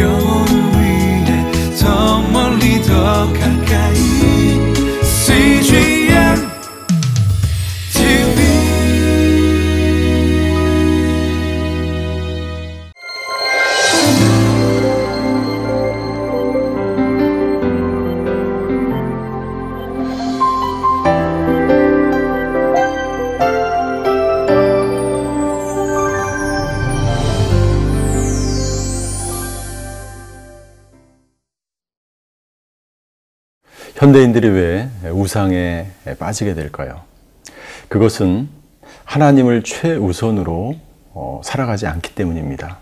영 현대인들이 왜 우상에 빠지게 될까요? 그것은 하나님을 최우선으로 어, 살아가지 않기 때문입니다.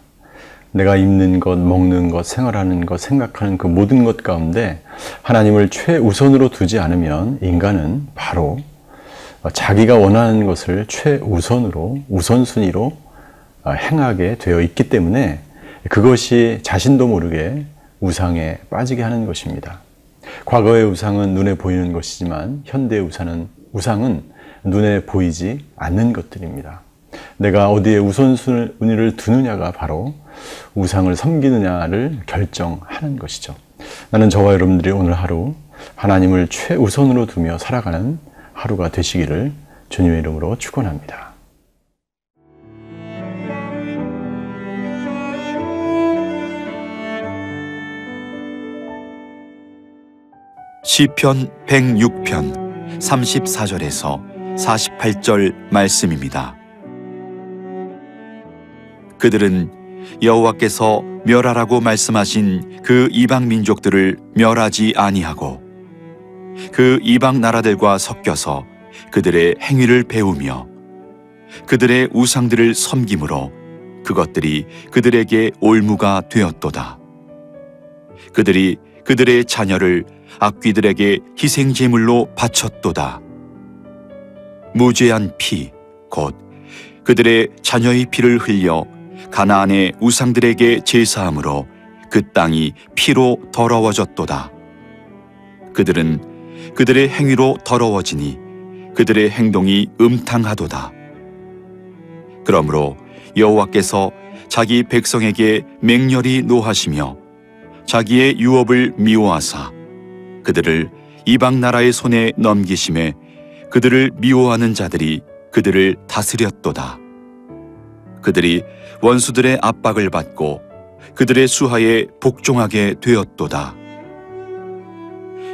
내가 입는 것, 먹는 것, 생활하는 것, 생각하는 그 모든 것 가운데 하나님을 최우선으로 두지 않으면 인간은 바로 자기가 원하는 것을 최우선으로, 우선순위로 어, 행하게 되어 있기 때문에 그것이 자신도 모르게 우상에 빠지게 하는 것입니다. 과거의 우상은 눈에 보이는 것이지만 현대의 우상은, 우상은 눈에 보이지 않는 것들입니다. 내가 어디에 우선순위를 두느냐가 바로 우상을 섬기느냐를 결정하는 것이죠. 나는 저와 여러분들이 오늘 하루 하나님을 최우선으로 두며 살아가는 하루가 되시기를 주님의 이름으로 축원합니다. 시편 106편 34절에서 48절 말씀입니다. 그들은 여호와께서 멸하라고 말씀하신 그 이방 민족들을 멸하지 아니하고 그 이방 나라들과 섞여서 그들의 행위를 배우며 그들의 우상들을 섬김으로 그것들이 그들에게 올무가 되었도다. 그들이 그들의 자녀를 악귀들에게 희생 제물로 바쳤도다. 무죄한 피, 곧 그들의 자녀의 피를 흘려 가나안의 우상들에게 제사함으로 그 땅이 피로 더러워졌도다. 그들은 그들의 행위로 더러워지니 그들의 행동이 음탕하도다. 그러므로 여호와께서 자기 백성에게 맹렬히 노하시며 자기의 유업을 미워하사 그들을 이방 나라의 손에 넘기심에 그들을 미워하는 자들이 그들을 다스렸도다. 그들이 원수들의 압박을 받고 그들의 수하에 복종하게 되었도다.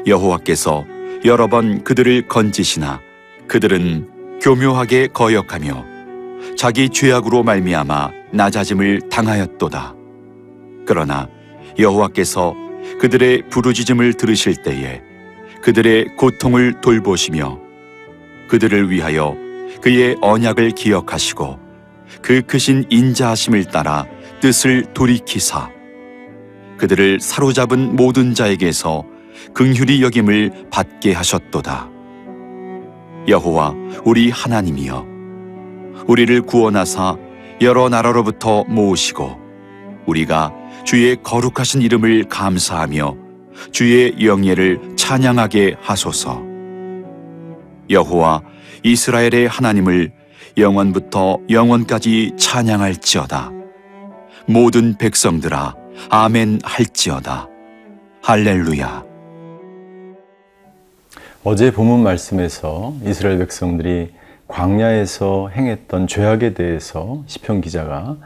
여호와께서 여러 번 그들을 건지시나 그들은 교묘하게 거역하며 자기 죄악으로 말미암아 낮아짐을 당하였도다. 그러나 여호와께서 그들의 부르짖음을 들으실 때에 그들의 고통을 돌보시며 그들을 위하여 그의 언약을 기억하시고 그 크신 인자하심을 따라 뜻을 돌이키사 그들을 사로잡은 모든 자에게서 긍휼히 여김을 받게 하셨도다. 여호와 우리 하나님이여 우리를 구원하사 여러 나라로부터 모으시고 우리가 주의 거룩하신 이름을 감사하며 주의 영예를 찬양하게 하소서. 여호와 이스라엘의 하나님을 영원부터 영원까지 찬양할지어다. 모든 백성들아 아멘 할지어다. 할렐루야. 어제 본문 말씀에서 이스라엘 백성들이 광야에서 행했던 죄악에 대해서 시편 기자가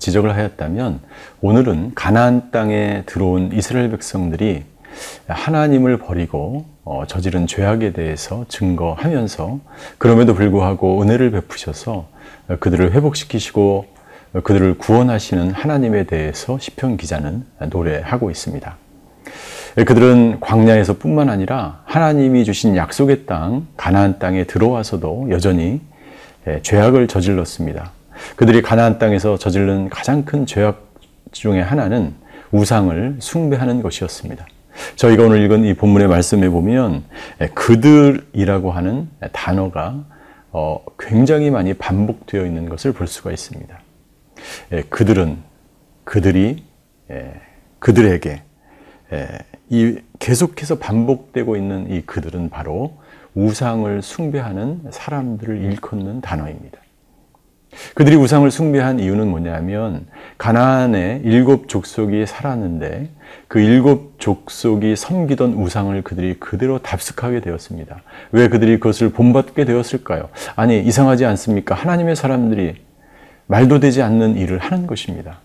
지적을 하였다면 오늘은 가나안 땅에 들어온 이스라엘 백성들이 하나님을 버리고 어, 저지른 죄악에 대해서 증거하면서 그럼에도 불구하고 은혜를 베푸셔서 그들을 회복시키시고 그들을 구원하시는 하나님에 대해서 시편 기자는 노래하고 있습니다. 그들은 광야에서 뿐만 아니라 하나님이 주신 약속의 땅, 가나안 땅에 들어와서도 여전히 죄악을 저질렀습니다. 그들이 가나안 땅에서 저지른 가장 큰 죄악 중의 하나는 우상을 숭배하는 것이었습니다. 저희가 오늘 읽은 이 본문의 말씀에 보면 그들이라고 하는 단어가 어, 굉장히 많이 반복되어 있는 것을 볼 수가 있습니다. 그들은 그들이 그들에게 이 계속해서 반복되고 있는 이 그들은 바로 우상을 숭배하는 사람들을 일컫는 단어입니다. 그들이 우상을 숭배한 이유는 뭐냐면 가나안에 일곱 족속이 살았는데 그 일곱 족속이 섬기던 우상을 그들이 그대로 답습하게 되었습니다. 왜 그들이 그것을 본받게 되었을까요? 아니 이상하지 않습니까? 하나님의 사람들이 말도 되지 않는 일을 하는 것입니다.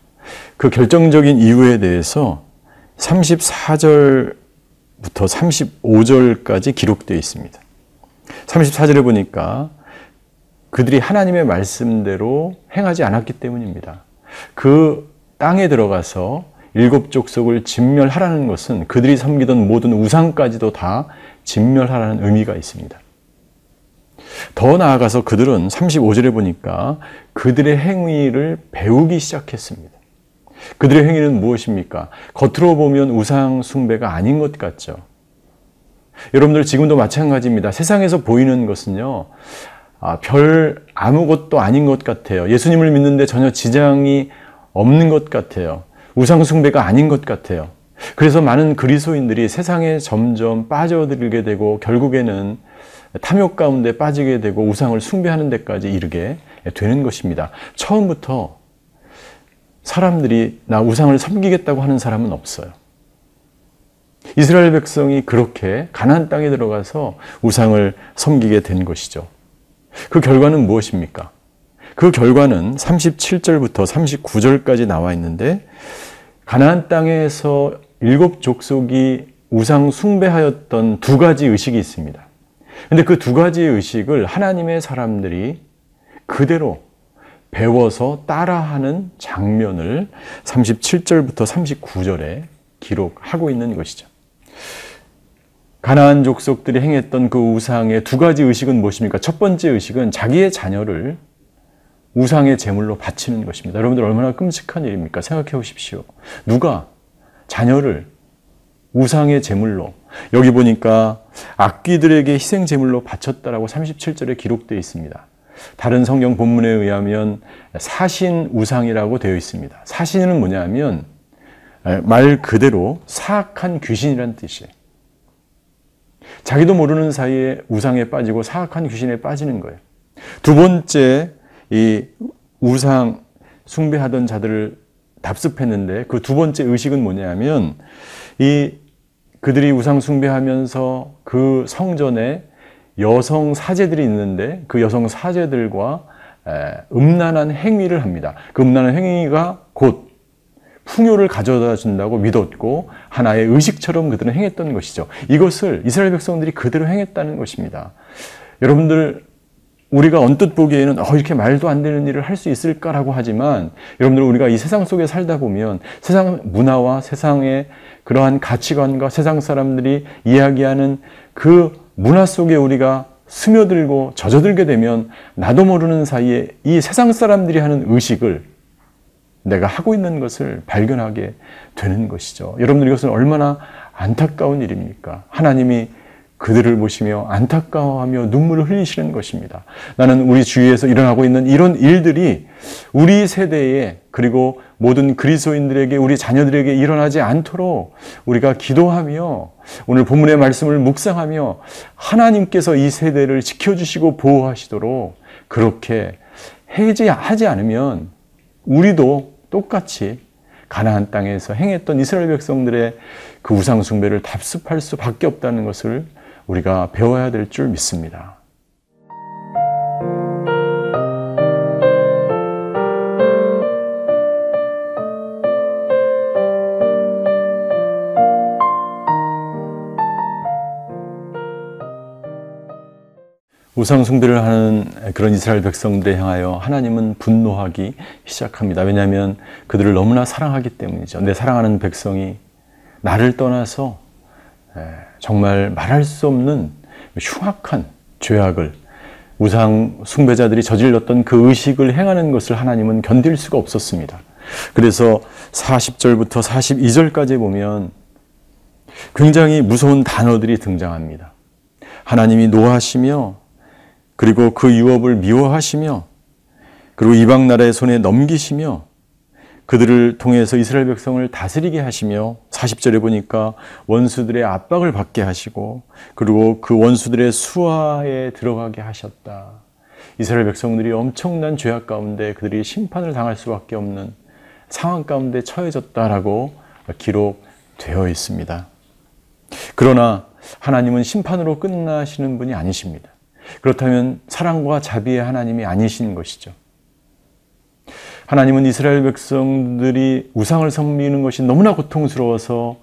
그 결정적인 이유에 대해서 34절부터 35절까지 기록되어 있습니다. 34절에 보니까 그들이 하나님의 말씀대로 행하지 않았기 때문입니다. 그 땅에 들어가서 일곱 족속을 진멸하라는 것은 그들이 섬기던 모든 우상까지도 다 진멸하라는 의미가 있습니다. 더 나아가서 그들은 35절에 보니까 그들의 행위를 배우기 시작했습니다. 그들의 행위는 무엇입니까? 겉으로 보면 우상 숭배가 아닌 것 같죠. 여러분들 지금도 마찬가지입니다. 세상에서 보이는 것은요, 아, 별 아무것도 아닌 것 같아요. 예수님을 믿는데 전혀 지장이 없는 것 같아요. 우상숭배가 아닌 것 같아요. 그래서 많은 그리스도인들이 세상에 점점 빠져들게 되고 결국에는 탐욕 가운데 빠지게 되고 우상을 숭배하는 데까지 이르게 되는 것입니다. 처음부터 사람들이 나 우상을 섬기겠다고 하는 사람은 없어요. 이스라엘 백성이 그렇게 가나안 땅에 들어가서 우상을 섬기게 된 것이죠. 그 결과는 무엇입니까? 그 결과는 37절부터 39절까지 나와 있는데 가나안 땅에서 일곱 족속이 우상 숭배하였던 두 가지 의식이 있습니다. 근데 그 두 가지의 의식을 하나님의 사람들이 그대로 배워서 따라하는 장면을 37절부터 39절에 기록하고 있는 것이죠. 가나안 족속들이 행했던 그 우상의 두 가지 의식은 무엇입니까? 첫 번째 의식은 자기의 자녀를 우상의 제물로 바치는 것입니다. 여러분들 얼마나 끔찍한 일입니까? 생각해 보십시오. 누가 자녀를 우상의 제물로 여기 보니까 악귀들에게 희생 제물로 바쳤다라고 37절에 기록되어 있습니다. 다른 성경 본문에 의하면 사신 우상이라고 되어 있습니다. 사신은 뭐냐면 말 그대로 사악한 귀신이란 뜻이에요. 자기도 모르는 사이에 우상에 빠지고 사악한 귀신에 빠지는 거예요. 두 번째 이 우상 숭배하던 자들을 답습했는데 그 두 번째 의식은 뭐냐면 이 그들이 우상 숭배하면서 그 성전에 여성 사제들이 있는데 그 여성 사제들과 음란한 행위를 합니다. 그 음란한 행위가 곧 풍요를 가져다 준다고 믿었고 하나의 의식처럼 그들은 행했던 것이죠. 이것을 이스라엘 백성들이 그대로 행했다는 것입니다. 여러분들 우리가 언뜻 보기에는 어, 이렇게 말도 안 되는 일을 할 수 있을까라고 하지만 여러분들 우리가 이 세상 속에 살다 보면 세상 문화와 세상의 그러한 가치관과 세상 사람들이 이야기하는 그 문화 속에 우리가 스며들고 젖어들게 되면 나도 모르는 사이에 이 세상 사람들이 하는 의식을 내가 하고 있는 것을 발견하게 되는 것이죠. 여러분들 이것은 얼마나 안타까운 일입니까? 하나님이 그들을 보시며 안타까워하며 눈물을 흘리시는 것입니다. 나는 우리 주위에서 일어나고 있는 이런 일들이 우리 세대에 그리고 모든 그리스도인들에게 우리 자녀들에게 일어나지 않도록 우리가 기도하며 오늘 본문의 말씀을 묵상하며 하나님께서 이 세대를 지켜주시고 보호하시도록 그렇게 해지하지 않으면 우리도 똑같이 가나안 땅에서 행했던 이스라엘 백성들의 그 우상 숭배를 답습할 수밖에 없다는 것을 우리가 배워야 될 줄 믿습니다. 우상 숭배를 하는 그런 이스라엘 백성들에 향하여 하나님은 분노하기 시작합니다. 왜냐하면 그들을 너무나 사랑하기 때문이죠. 내 사랑하는 백성이 나를 떠나서 정말 말할 수 없는 흉악한 죄악을 우상 숭배자들이 저질렀던 그 의식을 행하는 것을 하나님은 견딜 수가 없었습니다. 그래서 40절부터 42절까지 보면 굉장히 무서운 단어들이 등장합니다. 하나님이 노하시며 그리고 그 유업을 미워하시며 그리고 이방 나라의 손에 넘기시며 그들을 통해서 이스라엘 백성을 다스리게 하시며 40절에 보니까 원수들의 압박을 받게 하시고 그리고 그 원수들의 수하에 들어가게 하셨다. 이스라엘 백성들이 엄청난 죄악 가운데 그들이 심판을 당할 수밖에 없는 상황 가운데 처해졌다라고 기록되어 있습니다. 그러나 하나님은 심판으로 끝나시는 분이 아니십니다. 그렇다면 사랑과 자비의 하나님이 아니신 것이죠. 하나님은 이스라엘 백성들이 우상을 섬기는 것이 너무나 고통스러워서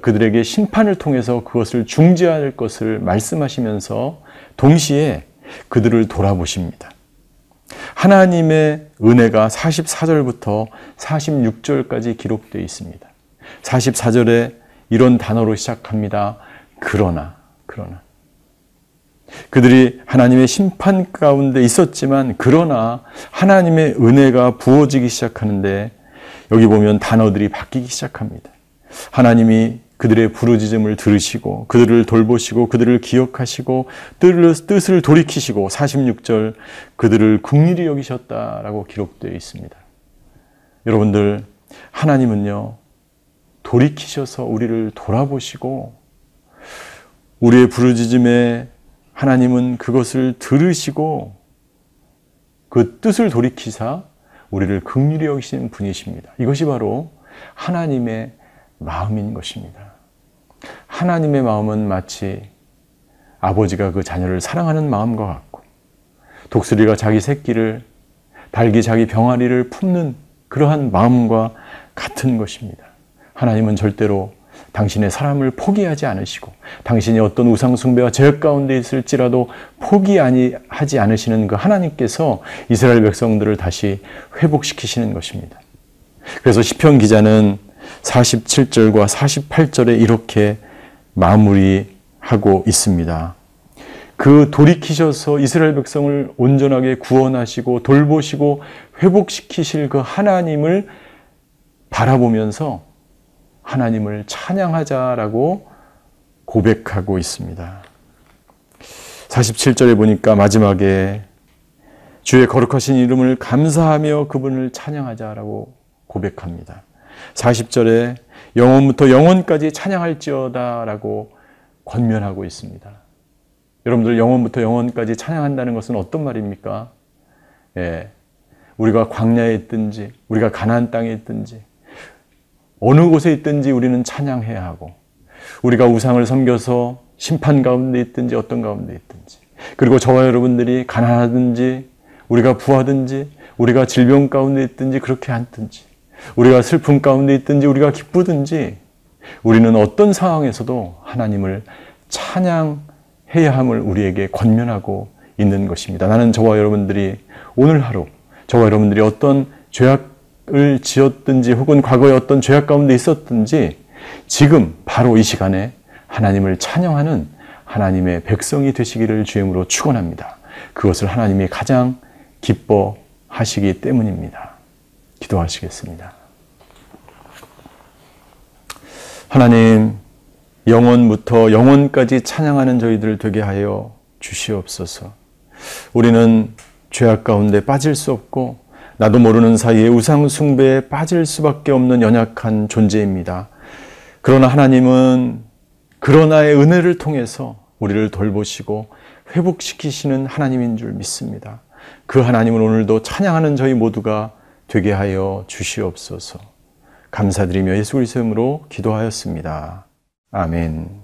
그들에게 심판을 통해서 그것을 중지할 것을 말씀하시면서 동시에 그들을 돌아보십니다. 하나님의 은혜가 44절부터 46절까지 기록되어 있습니다. 44절에 이런 단어로 시작합니다. 그러나, 그러나. 그들이 하나님의 심판 가운데 있었지만, 그러나 하나님의 은혜가 부어지기 시작하는데, 여기 보면 단어들이 바뀌기 시작합니다. 하나님이 그들의 부르짖음을 들으시고 그들을 돌보시고 그들을 기억하시고 뜻을 돌이키시고 46절 그들을 국리히 여기셨다라고 기록되어 있습니다. 여러분들 하나님은요 돌이키셔서 우리를 돌아보시고 우리의 부르짖음에 하나님은 그것을 들으시고 그 뜻을 돌이키사 우리를 극률히 여기시는 분이십니다. 이것이 바로 하나님의 마음인 것입니다. 하나님의 마음은 마치 아버지가 그 자녀를 사랑하는 마음과 같고 독수리가 자기 새끼를 닭이 자기 병아리를 품는 그러한 마음과 같은 것입니다. 하나님은 절대로 당신의 사람을 포기하지 않으시고 당신이 어떤 우상 숭배와 죄 가운데 있을지라도 포기하지 않으시는 그 하나님께서 이스라엘 백성들을 다시 회복시키시는 것입니다. 그래서 시편 기자는 47절과 48절에 이렇게 마무리하고 있습니다. 그 돌이키셔서 이스라엘 백성을 온전하게 구원하시고 돌보시고 회복시키실 그 하나님을 바라보면서 하나님을 찬양하자라고 고백하고 있습니다. 47절에 보니까 마지막에 주의 거룩하신 이름을 감사하며 그분을 찬양하자라고 고백합니다. 40절에 영원부터 영원까지 찬양할지어다라고 권면하고 있습니다. 여러분들 영원부터 영원까지 찬양한다는 것은 어떤 말입니까? 예. 우리가 광야에 있든지 우리가 가나안 땅에 있든지 어느 곳에 있든지 우리는 찬양해야 하고 우리가 우상을 섬겨서 심판 가운데 있든지 어떤 가운데 있든지 그리고 저와 여러분들이 가난하든지 우리가 부하든지 우리가 질병 가운데 있든지 그렇게 않든지 우리가 슬픔 가운데 있든지 우리가 기쁘든지 우리는 어떤 상황에서도 하나님을 찬양해야 함을 우리에게 권면하고 있는 것입니다. 나는 저와 여러분들이 오늘 하루 저와 여러분들이 어떤 죄악 을 지었든지 혹은 과거에 어떤 죄악 가운데 있었든지 지금 바로 이 시간에 하나님을 찬양하는 하나님의 백성이 되시기를 주임으로 축원합니다. 그것을 하나님이 가장 기뻐하시기 때문입니다. 기도하시겠습니다. 하나님, 영원부터 영원까지 찬양하는 저희들 되게 하여 주시옵소서. 우리는 죄악 가운데 빠질 수 없고 나도 모르는 사이에 우상 숭배에 빠질 수밖에 없는 연약한 존재입니다. 그러나 하나님은 그러나의 은혜를 통해서 우리를 돌보시고 회복시키시는 하나님인 줄 믿습니다. 그 하나님을 오늘도 찬양하는 저희 모두가 되게 하여 주시옵소서. 감사드리며 예수 그리스도 이름으로 기도하였습니다. 아멘.